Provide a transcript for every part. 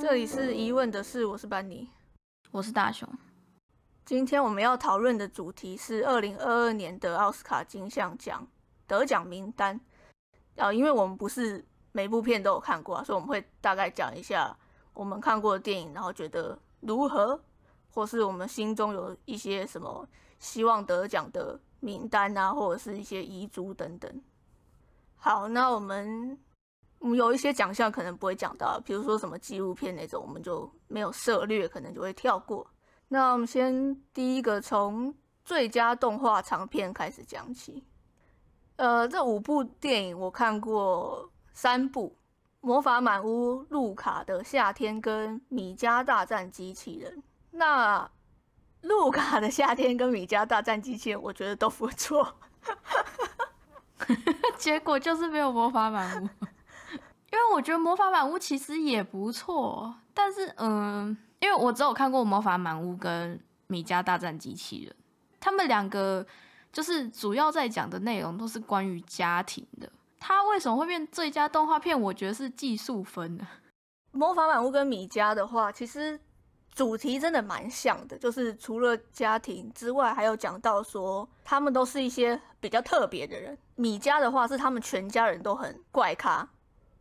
这里是疑问的是，我是班尼，我是大雄。今天我们要讨论的主题是二零二二年的奥斯卡金像奖得奖名单。啊，因为我们不是每部片都有看过，啊所以我们会大概讲一下我们看过的电影，然后觉得如何，或是我们心中有一些什么希望得奖的名单啊，或者是一些遗嘱等等。好，那我们。我们有一些奖项可能不会讲到，比如说什么纪录片那种，我们就没有涉略，可能就会跳过。那我们先第一个从最佳动画长片开始讲起。呃，这五部电影我看过三部，《魔法满屋》、《路卡的夏天》跟《米家大战机器人》。那《路卡的夏天》跟《米家大战机器人》，我觉得都不错。结果就是没有《魔法满屋》。因为我觉得《魔法满屋》其实也不错，但是嗯，因为我只有看过《魔法满屋》跟《米家大战机器人》，他们两个就是主要在讲的内容都是关于家庭的。它为什么会变最佳动画片？我觉得是技术分的。《魔法满屋》跟米家的话，其实主题真的蛮像的，就是除了家庭之外，还有讲到说他们都是一些比较特别的人。米家的话是他们全家人都很怪咖。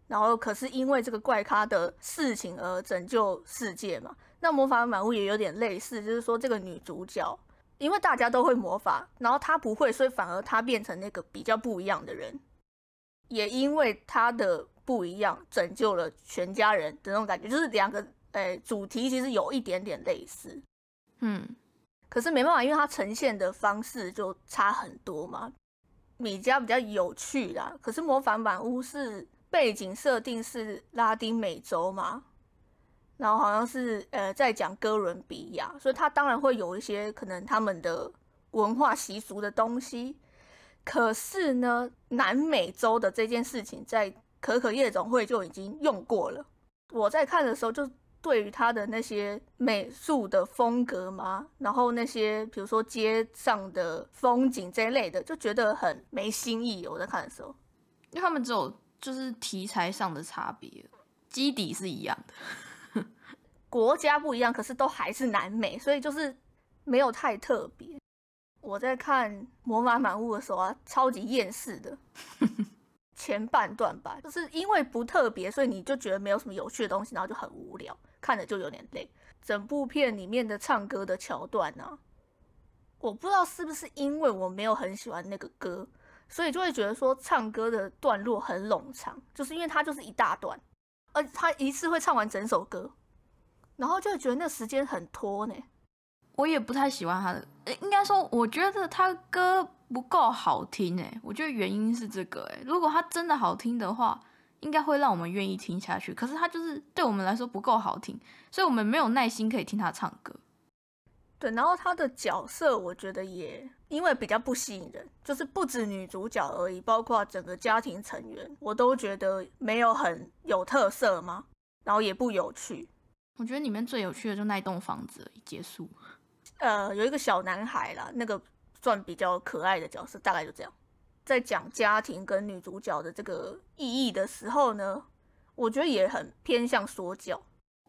然后，可是因为这个怪咖的事情而拯救世界嘛？那魔法满屋也有点类似，就是说这个女主角，因为大家都会魔法，然后她不会，所以反而她变成那个比较不一样的人。也因为她的不一样，拯救了全家人的那种感觉，就是两个诶主题其实有一点点类似。嗯，可是没办法，因为它呈现的方式就差很多嘛。米家比较有趣啦，可是魔法满屋是。背景设定是拉丁美洲嘛，然后好像是呃在讲哥伦比亚，所以它当然会有一些可能他们的文化习俗的东西。可是呢，南美洲的这件事情在可可夜总会就已经用过了。我在看的时候，就对于他的那些美术的风格嘛，然后那些比如说街上的风景这一类的，就觉得很没新意。我在看的时候，因为他们只有。就是题材上的差别，基底是一样的，国家不一样，可是都还是南美，所以就是没有太特别。我在看《魔法满屋》的时候啊，超级厌世的 前半段吧，就是因为不特别，所以你就觉得没有什么有趣的东西，然后就很无聊，看着就有点累。整部片里面的唱歌的桥段呢，我不知道是不是因为我没有很喜欢那个歌。所以就会觉得说唱歌的段落很冗长，就是因为它就是一大段，而他一次会唱完整首歌，然后就会觉得那时间很拖呢。我也不太喜欢他的，应该说我觉得他歌不够好听哎，我觉得原因是这个哎，如果他真的好听的话，应该会让我们愿意听下去。可是他就是对我们来说不够好听，所以我们没有耐心可以听他唱歌。对，然后他的角色我觉得也因为比较不吸引人，就是不止女主角而已，包括整个家庭成员，我都觉得没有很有特色吗？然后也不有趣。我觉得里面最有趣的就那一栋房子结束。呃，有一个小男孩啦，那个算比较可爱的角色，大概就这样。在讲家庭跟女主角的这个意义的时候呢，我觉得也很偏向说教。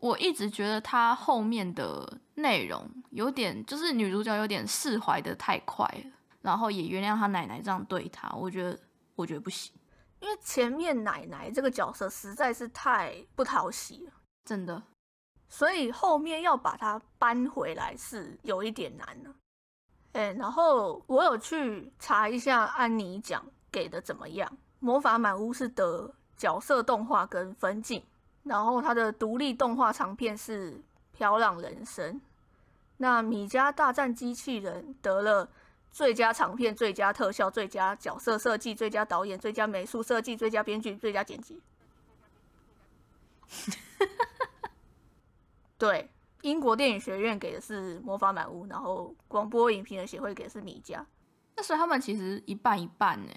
我一直觉得他后面的内容有点，就是女主角有点释怀的太快了，然后也原谅他奶奶这样对他，我觉得我觉得不行，因为前面奶奶这个角色实在是太不讨喜了，真的，所以后面要把它搬回来是有一点难了。哎，然后我有去查一下安妮奖给的怎么样，《魔法满屋》是得角色动画跟分镜。然后他的独立动画长片是《漂浪人生》，那《米家大战机器人》得了最佳长片、最佳特效、最佳角色设计、最佳导演、最佳美术设计、最佳编剧、最佳剪辑。对，英国电影学院给的是《魔法满屋》，然后广播影评人协会给的是《米家》。那所以他们其实一半一半呢？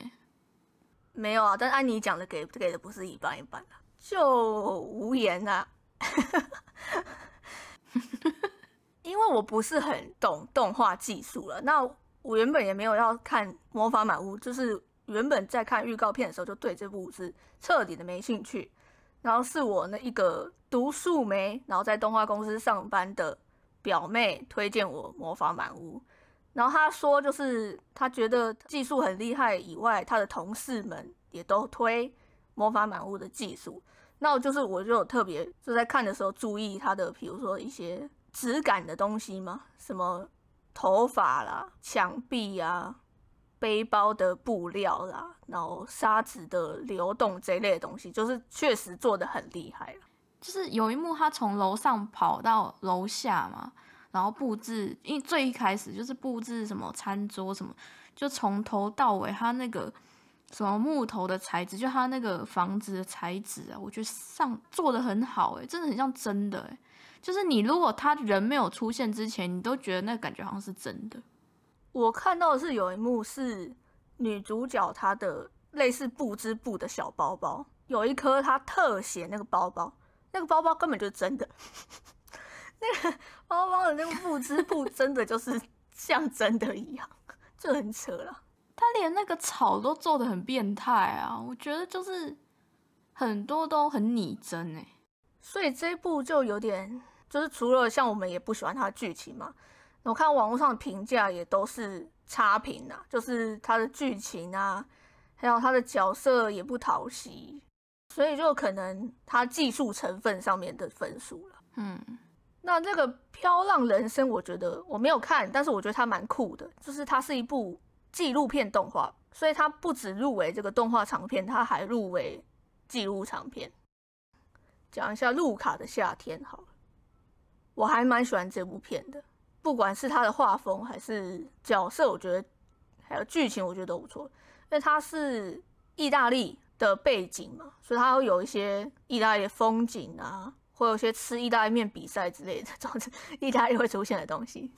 没有啊，但安妮讲的给给的不是一半一半的。就无言啊，因为我不是很懂动画技术了。那我原本也没有要看《魔法满屋》，就是原本在看预告片的时候就对这部是彻底的没兴趣。然后是我那一个读素媒，然后在动画公司上班的表妹推荐我《魔法满屋》，然后她说就是她觉得技术很厉害以外，她的同事们也都推《魔法满屋》的技术。那我就是我就有特别就在看的时候注意它的，比如说一些质感的东西嘛，什么头发啦、墙壁啊、背包的布料啦，然后沙子的流动这一类的东西，就是确实做的很厉害了。就是有一幕他从楼上跑到楼下嘛，然后布置，因为最一开始就是布置什么餐桌什么，就从头到尾他那个。什么木头的材质，就它那个房子的材质啊，我觉得上做的很好诶，真的很像真的诶。就是你如果他人没有出现之前，你都觉得那感觉好像是真的。我看到的是有一幕是女主角她的类似布织布的小包包，有一颗她特写那个包包，那个包包根本就是真的，那个包包的那个布织布真的就是像真的一样，就很扯了。他连那个草都做的很变态啊！我觉得就是很多都很拟真哎，所以这一部就有点就是除了像我们也不喜欢它的剧情嘛，我看网络上的评价也都是差评啊，就是它的剧情啊，还有它的角色也不讨喜，所以就可能它技术成分上面的分数了。嗯，那这个《飘浪人生》，我觉得我没有看，但是我觉得它蛮酷的，就是它是一部。纪录片动画，所以它不止入围这个动画长片，它还入围纪录长片。讲一下《路卡的夏天》好了，我还蛮喜欢这部片的，不管是它的画风还是角色，我觉得还有剧情，我觉得都不错。因为它是意大利的背景嘛，所以它会有一些意大利的风景啊，会有些吃意大利面比赛之类的，总之意大利会出现的东西。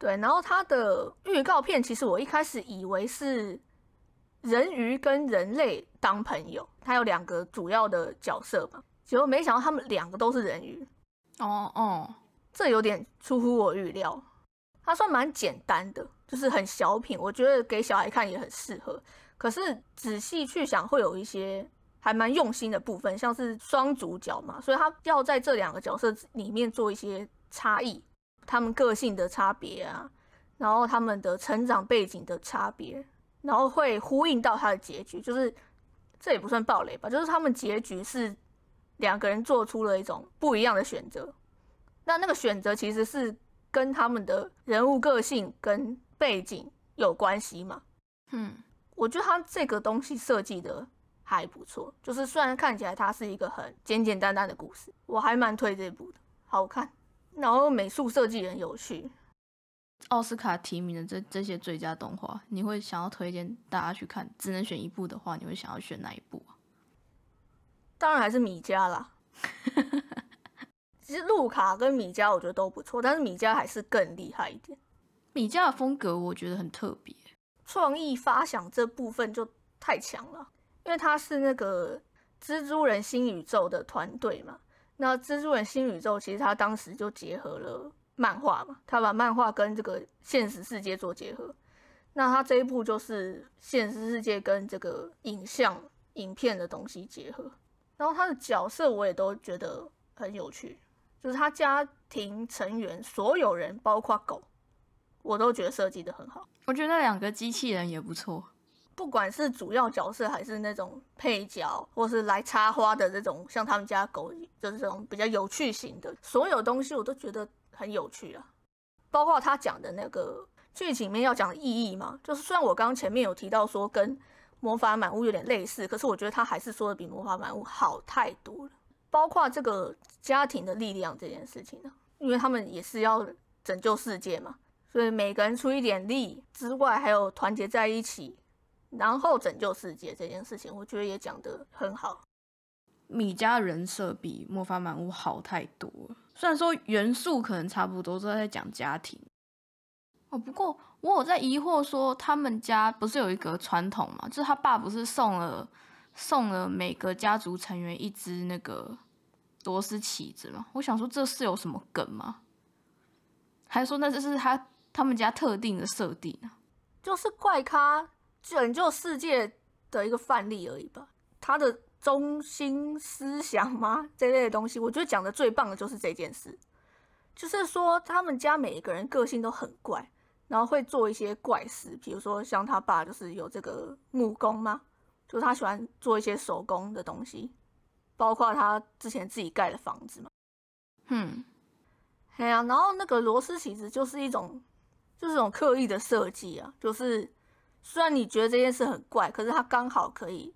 对，然后它的预告片其实我一开始以为是人鱼跟人类当朋友，它有两个主要的角色嘛，结果没想到他们两个都是人鱼。哦哦，这有点出乎我预料。它算蛮简单的，就是很小品，我觉得给小孩看也很适合。可是仔细去想，会有一些还蛮用心的部分，像是双主角嘛，所以他要在这两个角色里面做一些差异。他们个性的差别啊，然后他们的成长背景的差别，然后会呼应到他的结局，就是这也不算暴雷吧，就是他们结局是两个人做出了一种不一样的选择，那那个选择其实是跟他们的人物个性跟背景有关系嘛。嗯，我觉得他这个东西设计的还不错，就是虽然看起来它是一个很简简单单的故事，我还蛮推这部的，好看。然后美术设计也很有趣，奥斯卡提名的这这些最佳动画，你会想要推荐大家去看？只能选一部的话，你会想要选哪一部啊？当然还是米家啦。其实路卡跟米家我觉得都不错，但是米家还是更厉害一点。米家的风格我觉得很特别，创意发想这部分就太强了，因为他是那个蜘蛛人新宇宙的团队嘛。那蜘蛛人新宇宙其实他当时就结合了漫画嘛，他把漫画跟这个现实世界做结合。那他这一部就是现实世界跟这个影像影片的东西结合。然后他的角色我也都觉得很有趣，就是他家庭成员所有人，包括狗，我都觉得设计的很好。我觉得那两个机器人也不错。不管是主要角色还是那种配角，或是来插花的这种，像他们家狗，就是这种比较有趣型的，所有东西我都觉得很有趣啊。包括他讲的那个剧情里面要讲的意义嘛，就是虽然我刚刚前面有提到说跟魔法满屋有点类似，可是我觉得他还是说的比魔法满屋好太多了。包括这个家庭的力量这件事情呢，因为他们也是要拯救世界嘛，所以每个人出一点力之外，还有团结在一起。然后拯救世界这件事情，我觉得也讲得很好。米家人设比魔法满屋好太多了，虽然说元素可能差不多，都在讲家庭。哦，不过我有在疑惑，说他们家不是有一个传统嘛？就是他爸不是送了送了每个家族成员一只那个螺丝起子吗？我想说这是有什么梗吗？还是说那这是他他们家特定的设定啊？就是怪咖。拯救世界的一个范例而已吧。他的中心思想吗？这类的东西，我觉得讲的最棒的就是这件事，就是说他们家每一个人个性都很怪，然后会做一些怪事，比如说像他爸就是有这个木工吗？就是他喜欢做一些手工的东西，包括他之前自己盖的房子嘛。嗯，哎呀，然后那个螺丝起子就是一种，就是一种刻意的设计啊，就是虽然你觉得这件事很怪，可是他刚好可以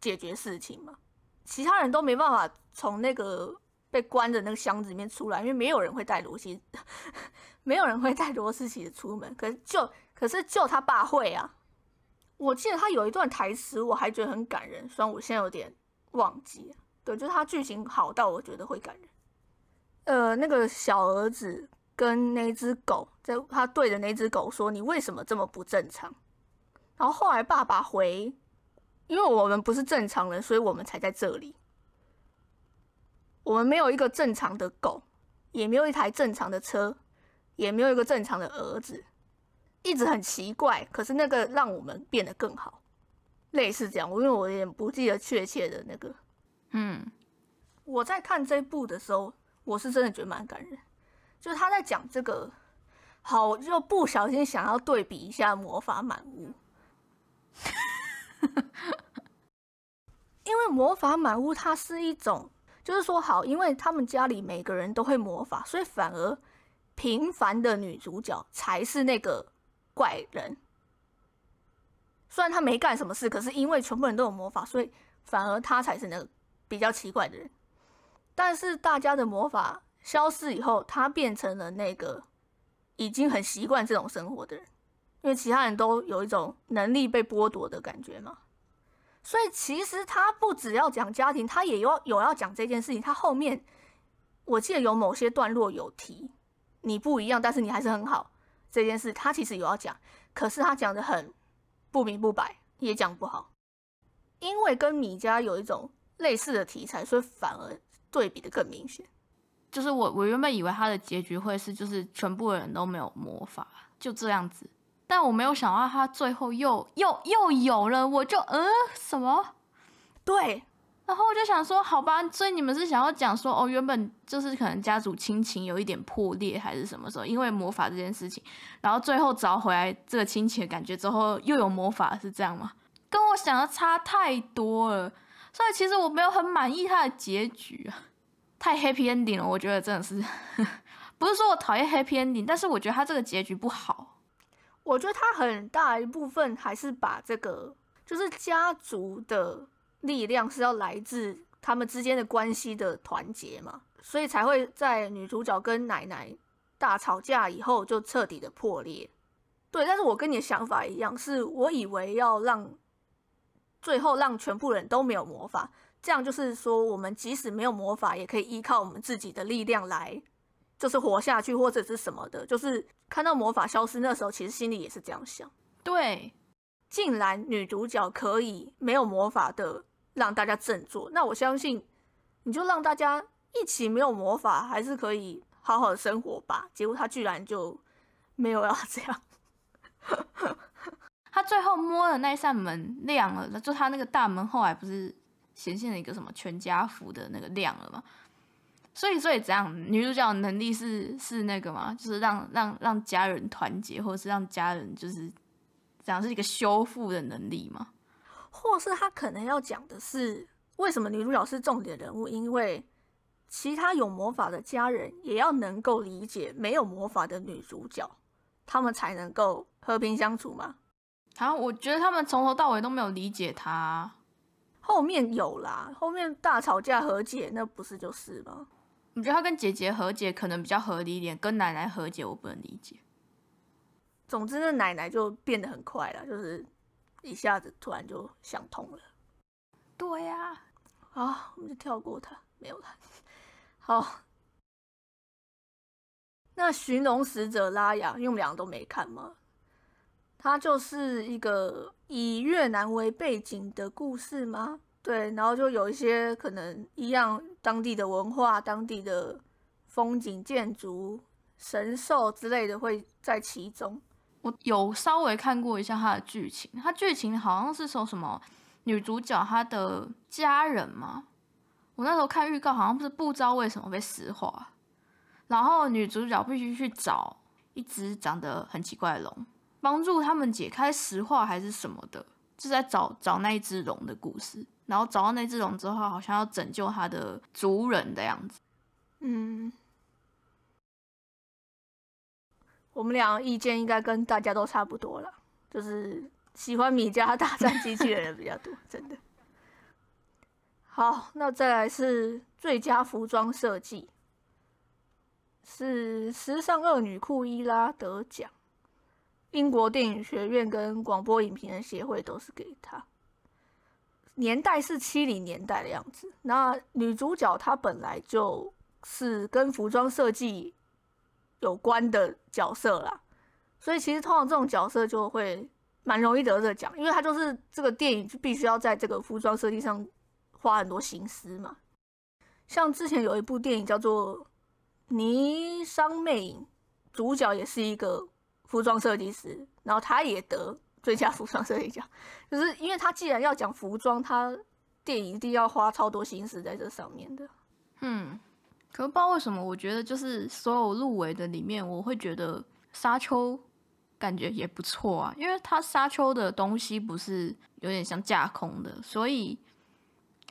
解决事情嘛。其他人都没办法从那个被关的那个箱子里面出来，因为没有人会带螺丝，没有人会带螺丝起子出门。可是就可是就他爸会啊。我记得他有一段台词，我还觉得很感人，虽然我现在有点忘记。对，就是他剧情好到我觉得会感人。呃，那个小儿子跟那只狗，在他对着那只狗说：“你为什么这么不正常？”然后后来爸爸回：“因为我们不是正常人，所以我们才在这里。我们没有一个正常的狗，也没有一台正常的车，也没有一个正常的儿子。”一直很奇怪，可是那个让我们变得更好，类似这样。我因为我有点不记得确切的那个，嗯，我在看这部的时候，我是真的觉得蛮感人。就是他在讲这个，好，我就不小心想要对比一下魔法满屋，因为魔法满屋它是一种，就是说好，因为他们家里每个人都会魔法，所以反而平凡的女主角才是那个。怪人，虽然他没干什么事，可是因为全部人都有魔法，所以反而他才是那个比较奇怪的人。但是大家的魔法消失以后，他变成了那个已经很习惯这种生活的人，因为其他人都有一种能力被剥夺的感觉嘛。所以其实他不只要讲家庭，他也有有要讲这件事情。他后面我记得有某些段落有提，你不一样，但是你还是很好。这件事他其实有要讲，可是他讲的很不明不白，也讲不好。因为跟米家有一种类似的题材，所以反而对比的更明显。就是我我原本以为他的结局会是就是全部人都没有魔法，就这样子，但我没有想到他最后又又又有了，我就嗯什么？对。然后我就想说，好吧，所以你们是想要讲说，哦，原本就是可能家族亲情有一点破裂，还是什么时候？因为魔法这件事情，然后最后找回来这个亲情的感觉之后，又有魔法，是这样吗？跟我想的差太多了，所以其实我没有很满意他的结局啊，太 happy ending 了，我觉得真的是，不是说我讨厌 happy ending，但是我觉得他这个结局不好。我觉得他很大一部分还是把这个就是家族的。力量是要来自他们之间的关系的团结嘛，所以才会在女主角跟奶奶大吵架以后就彻底的破裂。对，但是我跟你的想法一样，是我以为要让最后让全部人都没有魔法，这样就是说我们即使没有魔法，也可以依靠我们自己的力量来，就是活下去或者是什么的。就是看到魔法消失那时候，其实心里也是这样想。对，竟然女主角可以没有魔法的。让大家振作，那我相信你就让大家一起没有魔法，还是可以好好的生活吧。结果他居然就没有要这样，他最后摸的那扇门亮了，就他那个大门后来不是显现了一个什么全家福的那个亮了吗？所以所以这样女主角能力是是那个吗？就是让让让家人团结，或者是让家人就是这样是一个修复的能力吗？或是他可能要讲的是，为什么女主角是重点人物？因为其他有魔法的家人也要能够理解没有魔法的女主角，他们才能够和平相处吗？好，我觉得他们从头到尾都没有理解他。后面有啦，后面大吵架和解，那不是就是吗？我觉得他跟姐姐和解可能比较合理一点，跟奶奶和解我不能理解。总之，那奶奶就变得很快了，就是。一下子突然就想通了，对呀，好，我们就跳过它，没有了。好，那寻龙使者拉雅，因为我们两个都没看嘛，它就是一个以越南为背景的故事吗？对，然后就有一些可能一样当地的文化、当地的风景、建筑、神兽之类的会在其中。我有稍微看过一下它的剧情，它剧情好像是说什么女主角她的家人嘛。我那时候看预告，好像不是不知道为什么被石化，然后女主角必须去找一只长得很奇怪的龙，帮助他们解开石化还是什么的，就在找找那一只龙的故事。然后找到那只龙之后，好像要拯救它的族人的样子。嗯，我们俩意见应该跟大家都差不多了，就是喜欢米家大战机器人的比较多，真的。好，那再来是最佳服装设计，是时尚恶女库伊拉得奖，英国电影学院跟广播影评人协会都是给她。年代是七零年代的样子，那女主角她本来就是跟服装设计有关的角色啦，所以其实通常这种角色就会蛮容易得这奖，因为她就是这个电影就必须要在这个服装设计上。花很多心思嘛，像之前有一部电影叫做《霓裳魅影》，主角也是一个服装设计师，然后他也得最佳服装设计奖，就是因为他既然要讲服装，他电影一定要花超多心思在这上面的。嗯，可不知道为什么，我觉得就是所有入围的里面，我会觉得沙丘感觉也不错啊，因为他沙丘的东西不是有点像架空的，所以。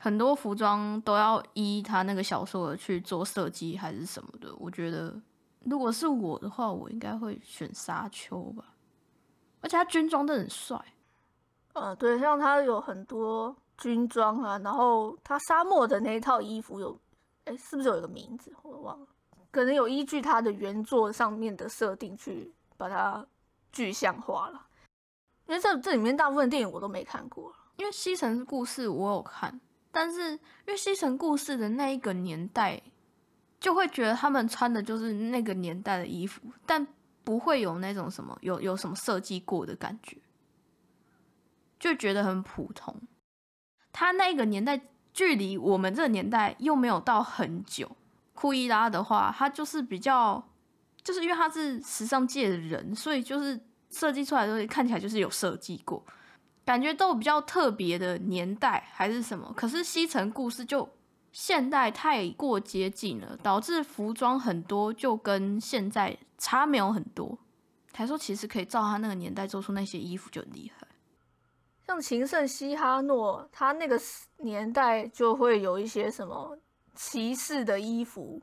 很多服装都要依他那个小说去做设计还是什么的，我觉得如果是我的话，我应该会选沙丘吧。而且他军装都很帅，呃，对，像他有很多军装啊，然后他沙漠的那一套衣服有，哎，是不是有一个名字？我忘了，可能有依据他的原作上面的设定去把它具象化了。因为这这里面大部分电影我都没看过，因为《西城故事》我有看。但是，因为西城故事的那一个年代，就会觉得他们穿的就是那个年代的衣服，但不会有那种什么有有什么设计过的感觉，就觉得很普通。他那个年代距离我们这个年代又没有到很久。库伊拉的话，他就是比较，就是因为他是时尚界的人，所以就是设计出来的东西看起来就是有设计过。感觉都比较特别的年代还是什么，可是西城故事就现代太过接近了，导致服装很多就跟现在差没有很多。台说其实可以照他那个年代做出那些衣服就很厉害，像情圣西哈诺，他那个年代就会有一些什么骑士的衣服、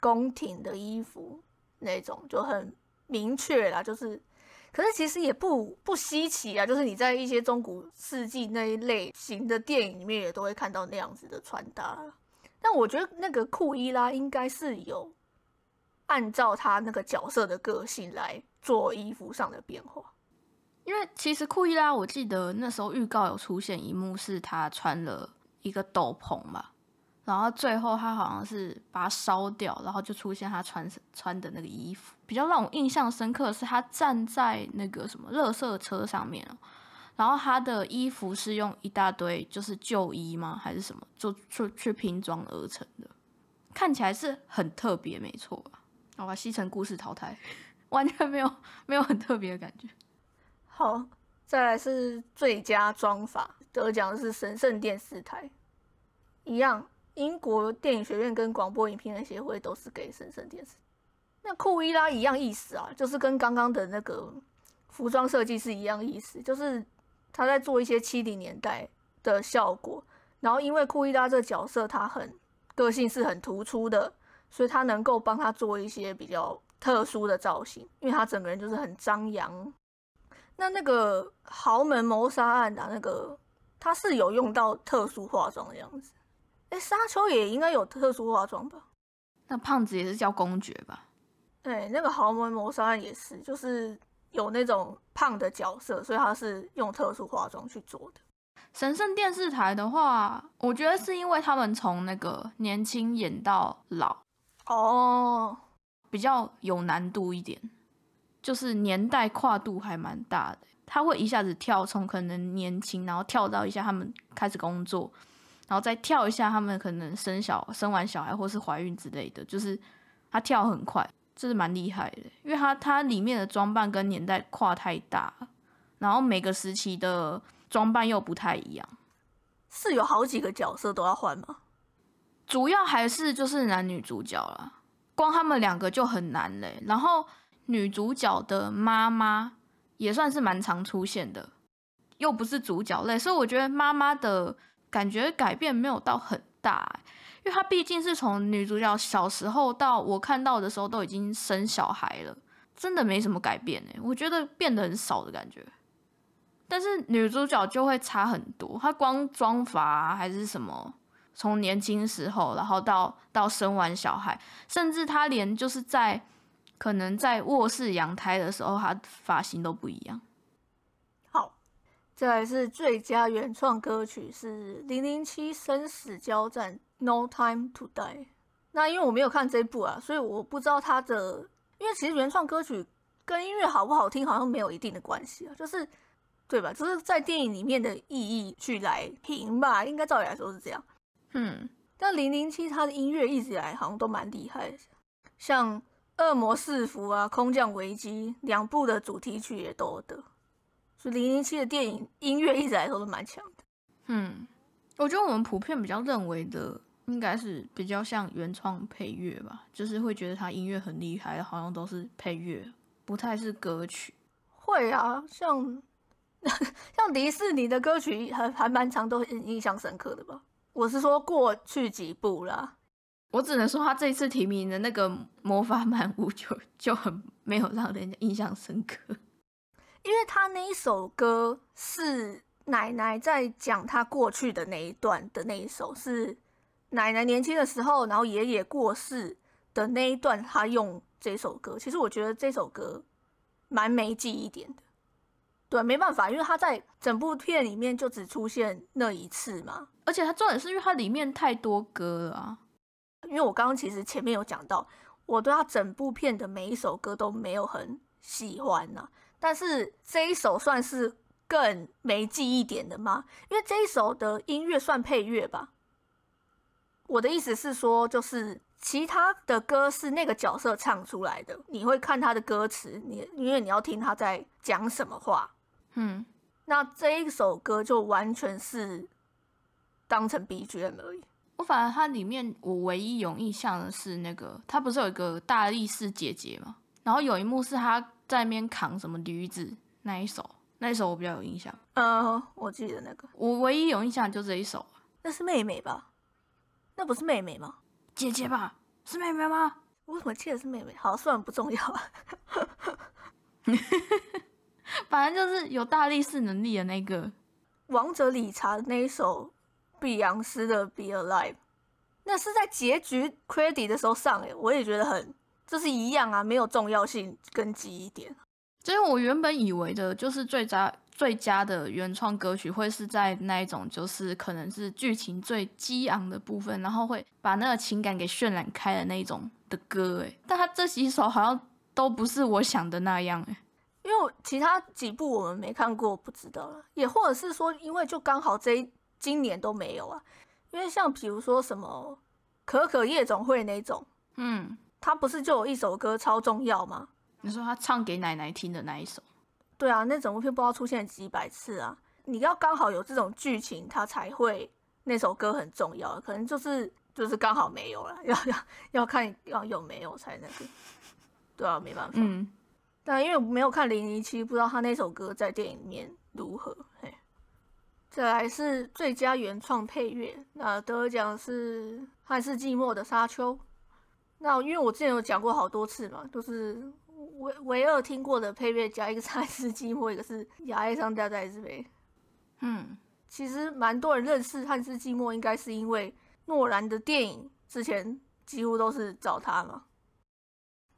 宫廷的衣服那种就很明确啦，就是。可是其实也不不稀奇啊，就是你在一些中古世纪那一类型的电影里面也都会看到那样子的穿搭。但我觉得那个库伊拉应该是有按照他那个角色的个性来做衣服上的变化，因为其实库伊拉我记得那时候预告有出现一幕是他穿了一个斗篷嘛。然后最后他好像是把它烧掉，然后就出现他穿穿的那个衣服。比较让我印象深刻的是他站在那个什么垃圾车上面然后他的衣服是用一大堆就是旧衣吗还是什么做去去拼装而成的，看起来是很特别，没错吧？好吧，西城故事淘汰，完全没有没有很特别的感觉。好，再来是最佳装法得奖的是神圣电视台，一样。英国电影学院跟广播影评人协会都是给神圣电视。那库伊拉一样意思啊，就是跟刚刚的那个服装设计是一样意思，就是他在做一些七零年代的效果。然后因为库伊拉这角色他很个性是很突出的，所以他能够帮他做一些比较特殊的造型，因为他整个人就是很张扬。那那个豪门谋杀案的那个，他是有用到特殊化妆的样子。沙丘也应该有特殊化妆吧？那胖子也是叫公爵吧？对，那个豪门谋杀案也是，就是有那种胖的角色，所以他是用特殊化妆去做的。神圣电视台的话，我觉得是因为他们从那个年轻演到老，哦，比较有难度一点，就是年代跨度还蛮大的，他会一下子跳从可能年轻，然后跳到一下他们开始工作。然后再跳一下，他们可能生小生完小孩或是怀孕之类的，就是他跳很快，这是蛮厉害的，因为他他里面的装扮跟年代跨太大，然后每个时期的装扮又不太一样。是有好几个角色都要换吗？主要还是就是男女主角啦，光他们两个就很难嘞。然后女主角的妈妈也算是蛮常出现的，又不是主角类，所以我觉得妈妈的感觉改变没有到很大，因为她毕竟是从女主角小时候到我看到的时候都已经生小孩了，真的没什么改变哎，我觉得变得很少的感觉。但是女主角就会差很多，她光妆发还是什么。从年轻时候，然后到到生完小孩，甚至她连就是在可能在卧室养胎的时候，她发型都不一样。再来是最佳原创歌曲是《零零七生死交战》（No Time to Die）。那因为我没有看这部啊，所以我不知道它的，因为其实原创歌曲跟音乐好不好听好像没有一定的关系啊，就是对吧？就是在电影里面的意义去来评吧，应该照理来说是这样。嗯，但零零七它的音乐一直以来好像都蛮厉害的，像《恶魔四伏》啊，《空降危机》两部的主题曲也都得，所以零零七的电影音乐一直来说都蛮强的。嗯，我觉得我们普遍比较认为的应该是比较像原创配乐吧，就是会觉得他音乐很厉害，好像都是配乐，不太是歌曲。会啊，像 像迪士尼的歌曲还还蛮长，都很印象深刻的吧。我是说过去几部啦，我只能说他这一次提名的那个魔法满屋就就很没有让人家印象深刻，因为他那一首歌是奶奶在讲他过去的那一段的那一首，是奶奶年轻的时候，然后爷爷过世的那一段，他用这首歌。其实我觉得这首歌蛮没记忆点的，对，没办法，因为他在整部片里面就只出现那一次嘛。而且他重点是因为它里面太多歌了啊！因为我刚刚其实前面有讲到，我对他整部片的每一首歌都没有很喜欢呐。但是这一首算是更没记忆点的吗？因为这一首的音乐算配乐吧。我的意思是说，就是其他的歌是那个角色唱出来的，你会看他的歌词，你因为你要听他在讲什么话。嗯，那这一首歌就完全是。当成 BGM 而已。我反而它里面我唯一有印象的是那个，他不是有一个大力士姐姐吗？然后有一幕是她在那边扛什么驴子那一首，那一首我比较有印象。嗯，我记得那个。我唯一有印象就这一首。那是妹妹吧？那不是妹妹吗？姐姐吧？是妹妹吗？我怎么记得是妹妹？好，算了，不重要。反正就是有大力士能力的那个王者理查的那一首。碧昂斯的《Be Alive》，那是在结局 credit 的时候上诶，我也觉得很，就是一样啊，没有重要性跟记忆点。所以我原本以为的就是最佳最佳的原创歌曲会是在那一种，就是可能是剧情最激昂的部分，然后会把那个情感给渲染开的那一种的歌诶，但他这几首好像都不是我想的那样诶，因为其他几部我们没看过，不知道了，也或者是说，因为就刚好这一。今年都没有啊，因为像比如说什么可可夜总会那种，嗯，他不是就有一首歌超重要吗？你说他唱给奶奶听的那一首？对啊，那整部片不知道出现几百次啊。你要刚好有这种剧情，他才会那首歌很重要，可能就是就是刚好没有了，要要要看要有没有才那个。对啊，没办法。嗯，但因为我没有看零零七，不知道他那首歌在电影里面如何。嘿。再来是最佳原创配乐，那得奖是《汉斯季默的沙丘》。那因为我之前有讲过好多次嘛，都是唯唯二听过的配乐加，一个是汉斯基莫，一个是亚埃桑加在之杯。嗯，其实蛮多人认识汉斯季默，应该是因为诺兰的电影之前几乎都是找他嘛。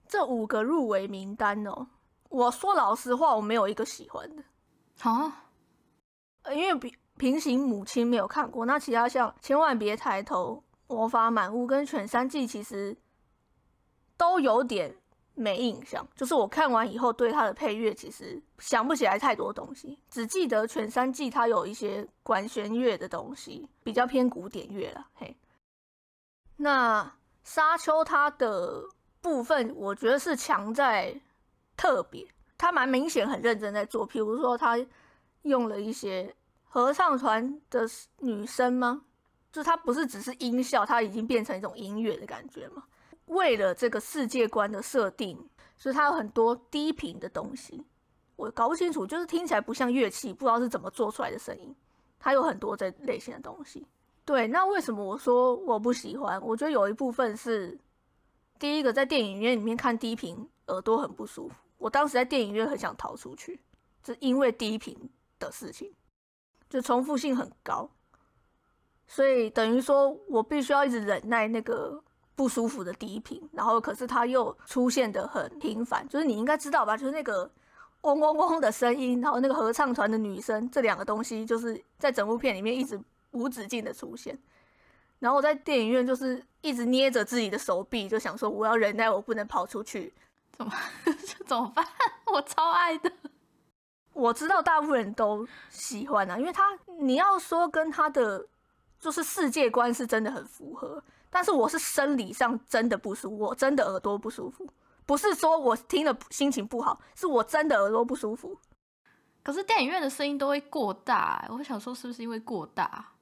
这五个入围名单哦，我说老实话，我没有一个喜欢的。啊？因为平。平行母亲没有看过，那其他像千万别抬头、魔法满屋跟犬山记其实都有点没印象。就是我看完以后，对它的配乐其实想不起来太多东西，只记得犬山记它有一些管弦乐的东西，比较偏古典乐了。嘿，那沙丘它的部分，我觉得是强在特别，它蛮明显很认真在做，譬如说它用了一些。合唱团的女生吗？就它不是只是音效，它已经变成一种音乐的感觉嘛？为了这个世界观的设定，所以它有很多低频的东西，我搞不清楚，就是听起来不像乐器，不知道是怎么做出来的声音。它有很多这类型的东西。对，那为什么我说我不喜欢？我觉得有一部分是，第一个在电影院里面看低频，耳朵很不舒服。我当时在电影院很想逃出去，是因为低频的事情，就重复性很高，所以等于说我必须要一直忍耐那个不舒服的低频，然后可是它又出现的很频繁，就是你应该知道吧？就是那个嗡嗡嗡的声音，然后那个合唱团的女生，这两个东西就是在整部片里面一直。无止境的出现，然后我在电影院就是一直捏着自己的手臂，就想说我要忍耐，我不能跑出去，怎么 怎么办？我超爱的，我知道大部分人都喜欢啊，因为他你要说跟他的就是世界观是真的很符合，但是我是生理上真的不舒服，我真的耳朵不舒服，不是说我听了心情不好，是我真的耳朵不舒服。可是电影院的声音都会过大，我想说是不是因为过大？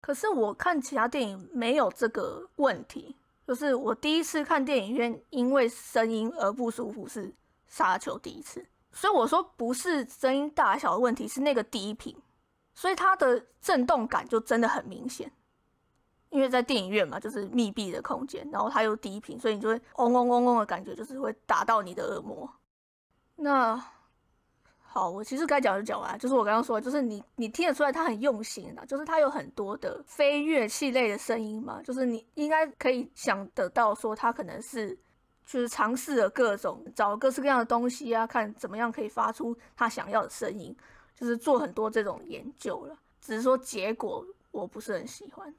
可是我看其他电影没有这个问题，就是我第一次看电影院因为声音而不舒服是《沙丘》第一次，所以我说不是声音大小的问题，是那个低频，所以它的震动感就真的很明显，因为在电影院嘛，就是密闭的空间，然后它又低频，所以你就会嗡嗡嗡嗡的感觉，就是会打到你的耳膜。那。好，我其实该讲就讲完，就是我刚刚说，就是你你听得出来他很用心的，就是他有很多的非乐器类的声音嘛，就是你应该可以想得到说他可能是就是尝试了各种找各式各样的东西啊，看怎么样可以发出他想要的声音，就是做很多这种研究了。只是说结果我不是很喜欢，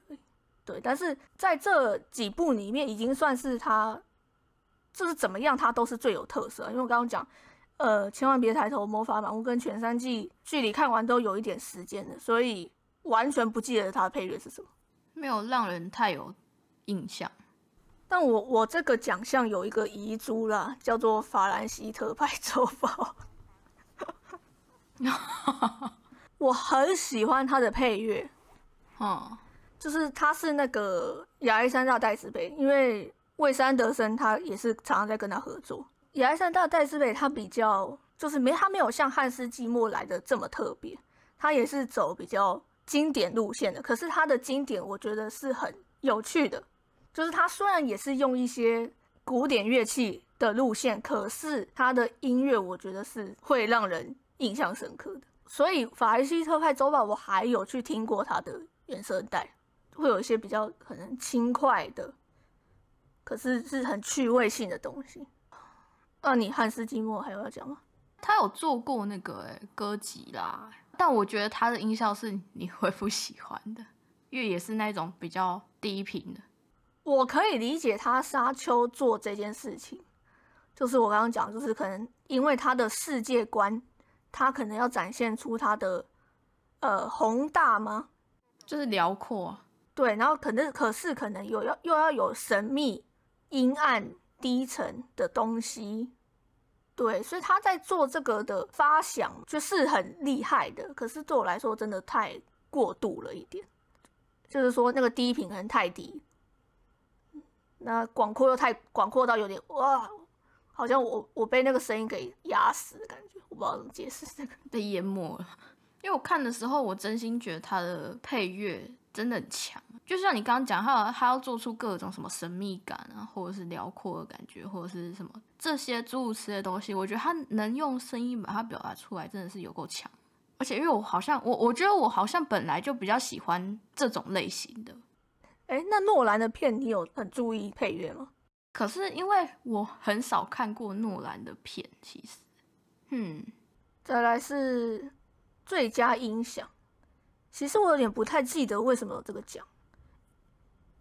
对，但是在这几部里面已经算是他就是怎么样，他都是最有特色，因为我刚刚讲。呃，千万别抬头！魔法满屋跟全三季距离看完都有一点时间的，所以完全不记得他的配乐是什么，没有让人太有印象。但我我这个奖项有一个遗珠啦，叫做法兰西特派 周报。我很喜欢他的配乐，哦，就是他是那个亚历山大戴斯贝，因为魏三德森他也是常常在跟他合作。亚历山大戴斯贝他比较就是没他没有像汉斯季默来的这么特别，他也是走比较经典路线的。可是他的经典我觉得是很有趣的，就是他虽然也是用一些古典乐器的路线，可是他的音乐我觉得是会让人印象深刻的。所以法兰西特派周报我还有去听过他的原声带，会有一些比较可能轻快的，可是是很趣味性的东西。那你汉斯季默还有要讲吗？他有做过那个歌集啦，但我觉得他的音效是你会不喜欢的，因为也是那种比较低频的。我可以理解他沙丘做这件事情，就是我刚刚讲，就是可能因为他的世界观，他可能要展现出他的呃宏大吗？就是辽阔。对，然后可能可是可能有要又要有神秘、阴暗。低沉的东西，对，所以他在做这个的发想就是很厉害的。可是对我来说，真的太过度了一点，就是说那个低频可能太低，那广阔又太广阔到有点哇，好像我我被那个声音给压死的感觉，我不知道怎么解释这个，被淹没了。因为我看的时候，我真心觉得他的配乐。真的很强，就像你刚刚讲，他他要做出各种什么神秘感啊，或者是辽阔的感觉，或者是什么这些诸如此类的东西，我觉得他能用声音把它表达出来，真的是有够强。而且因为我好像我我觉得我好像本来就比较喜欢这种类型的。哎，那诺兰的片你有很注意配乐吗？可是因为我很少看过诺兰的片，其实，嗯，再来是最佳音响。其实我有点不太记得为什么有这个奖，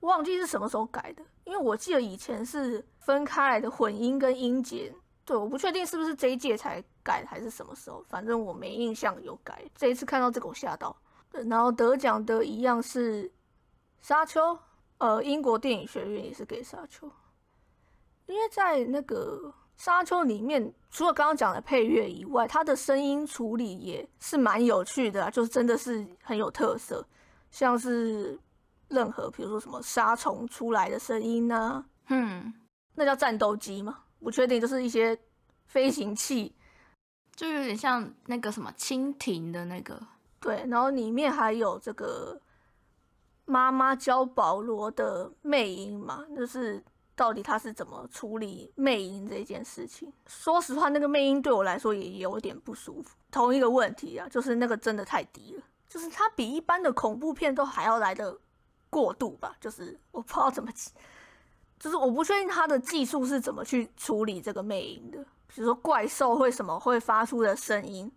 忘记是什么时候改的。因为我记得以前是分开来的混音跟音节，对，我不确定是不是这一届才改还是什么时候，反正我没印象有改。这一次看到这个我吓到。对然后得奖的一样是《沙丘》，呃，英国电影学院也是给《沙丘》，因为在那个沙丘里面除了刚刚讲的配乐以外，它的声音处理也是蛮有趣的，就是真的是很有特色，像是任何比如说什么沙虫出来的声音呢，嗯，那叫战斗机吗？不确定，就是一些飞行器，就有点像那个什么蜻蜓的那个，对，然后里面还有这个妈妈教保罗的魅音嘛，就是到底他是怎么处理魅音这件事情。说实话，那个魅音对我来说也有点不舒服。同一个问题啊，就是那个真的太低了，就是它比一般的恐怖片都还要来的过度吧，就是我不知道怎么，就是我不确定他的技术是怎么去处理这个魅音的，比如说怪兽会什么会发出的声音。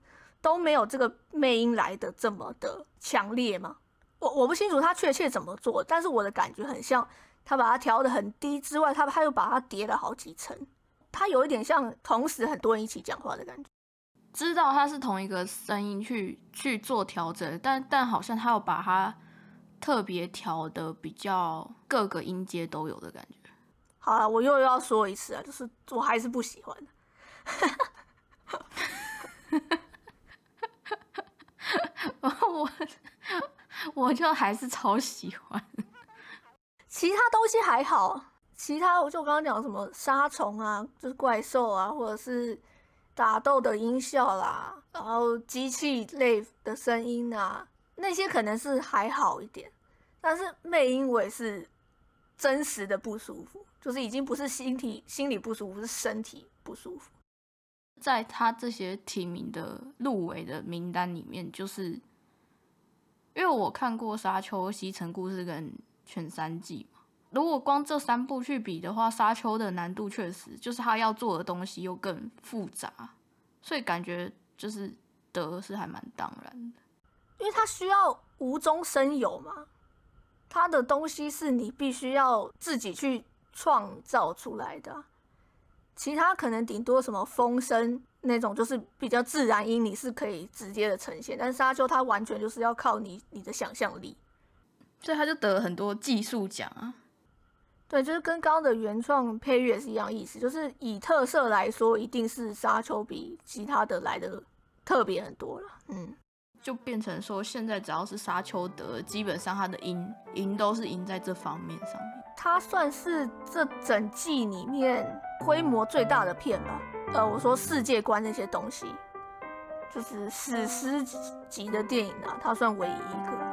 都没有这个魅音来的这么的强烈吗？我我不清楚他确切怎么做，但是我的感觉很像他把它调的很低之外，他他又把它叠了好几层，他有一点像同时很多人一起讲话的感觉。知道它是同一个声音去去做调整，但但好像他有把它特别调的比较各个音阶都有的感觉。好了，我又要说一次啊，就是我还是不喜欢。我我就还是超喜欢，其他东西还好，其他我就刚刚讲什么杀虫啊，就是怪兽啊，或者是打斗的音效啦，然后机器类的声音啊，那些可能是还好一点，但是魅音我也是真实的不舒服，就是已经不是心体心理不舒服，是身体不舒服。在他这些提名的入围的名单里面，就是因为我看过《沙丘》《西城故事》跟《全三季》。如果光这三部去比的话，《沙丘》的难度确实就是他要做的东西又更复杂，所以感觉就是得是还蛮当然的。因为他需要无中生有嘛，他的东西是你必须要自己去创造出来的。其他可能顶多什么风声那种，就是比较自然音，你是可以直接的呈现。但是沙丘它完全就是要靠你你的想象力，所以他就得了很多技术奖啊。对，就是跟刚刚的原创配乐是一样意思，就是以特色来说，一定是沙丘比其他的来的特别很多了。嗯，就变成说现在只要是沙丘的，基本上它的赢赢都是赢在这方面上面。它算是这整季里面规模最大的片吧。呃，我说世界观那些东西，就是史诗级的电影啊，它算唯一一个。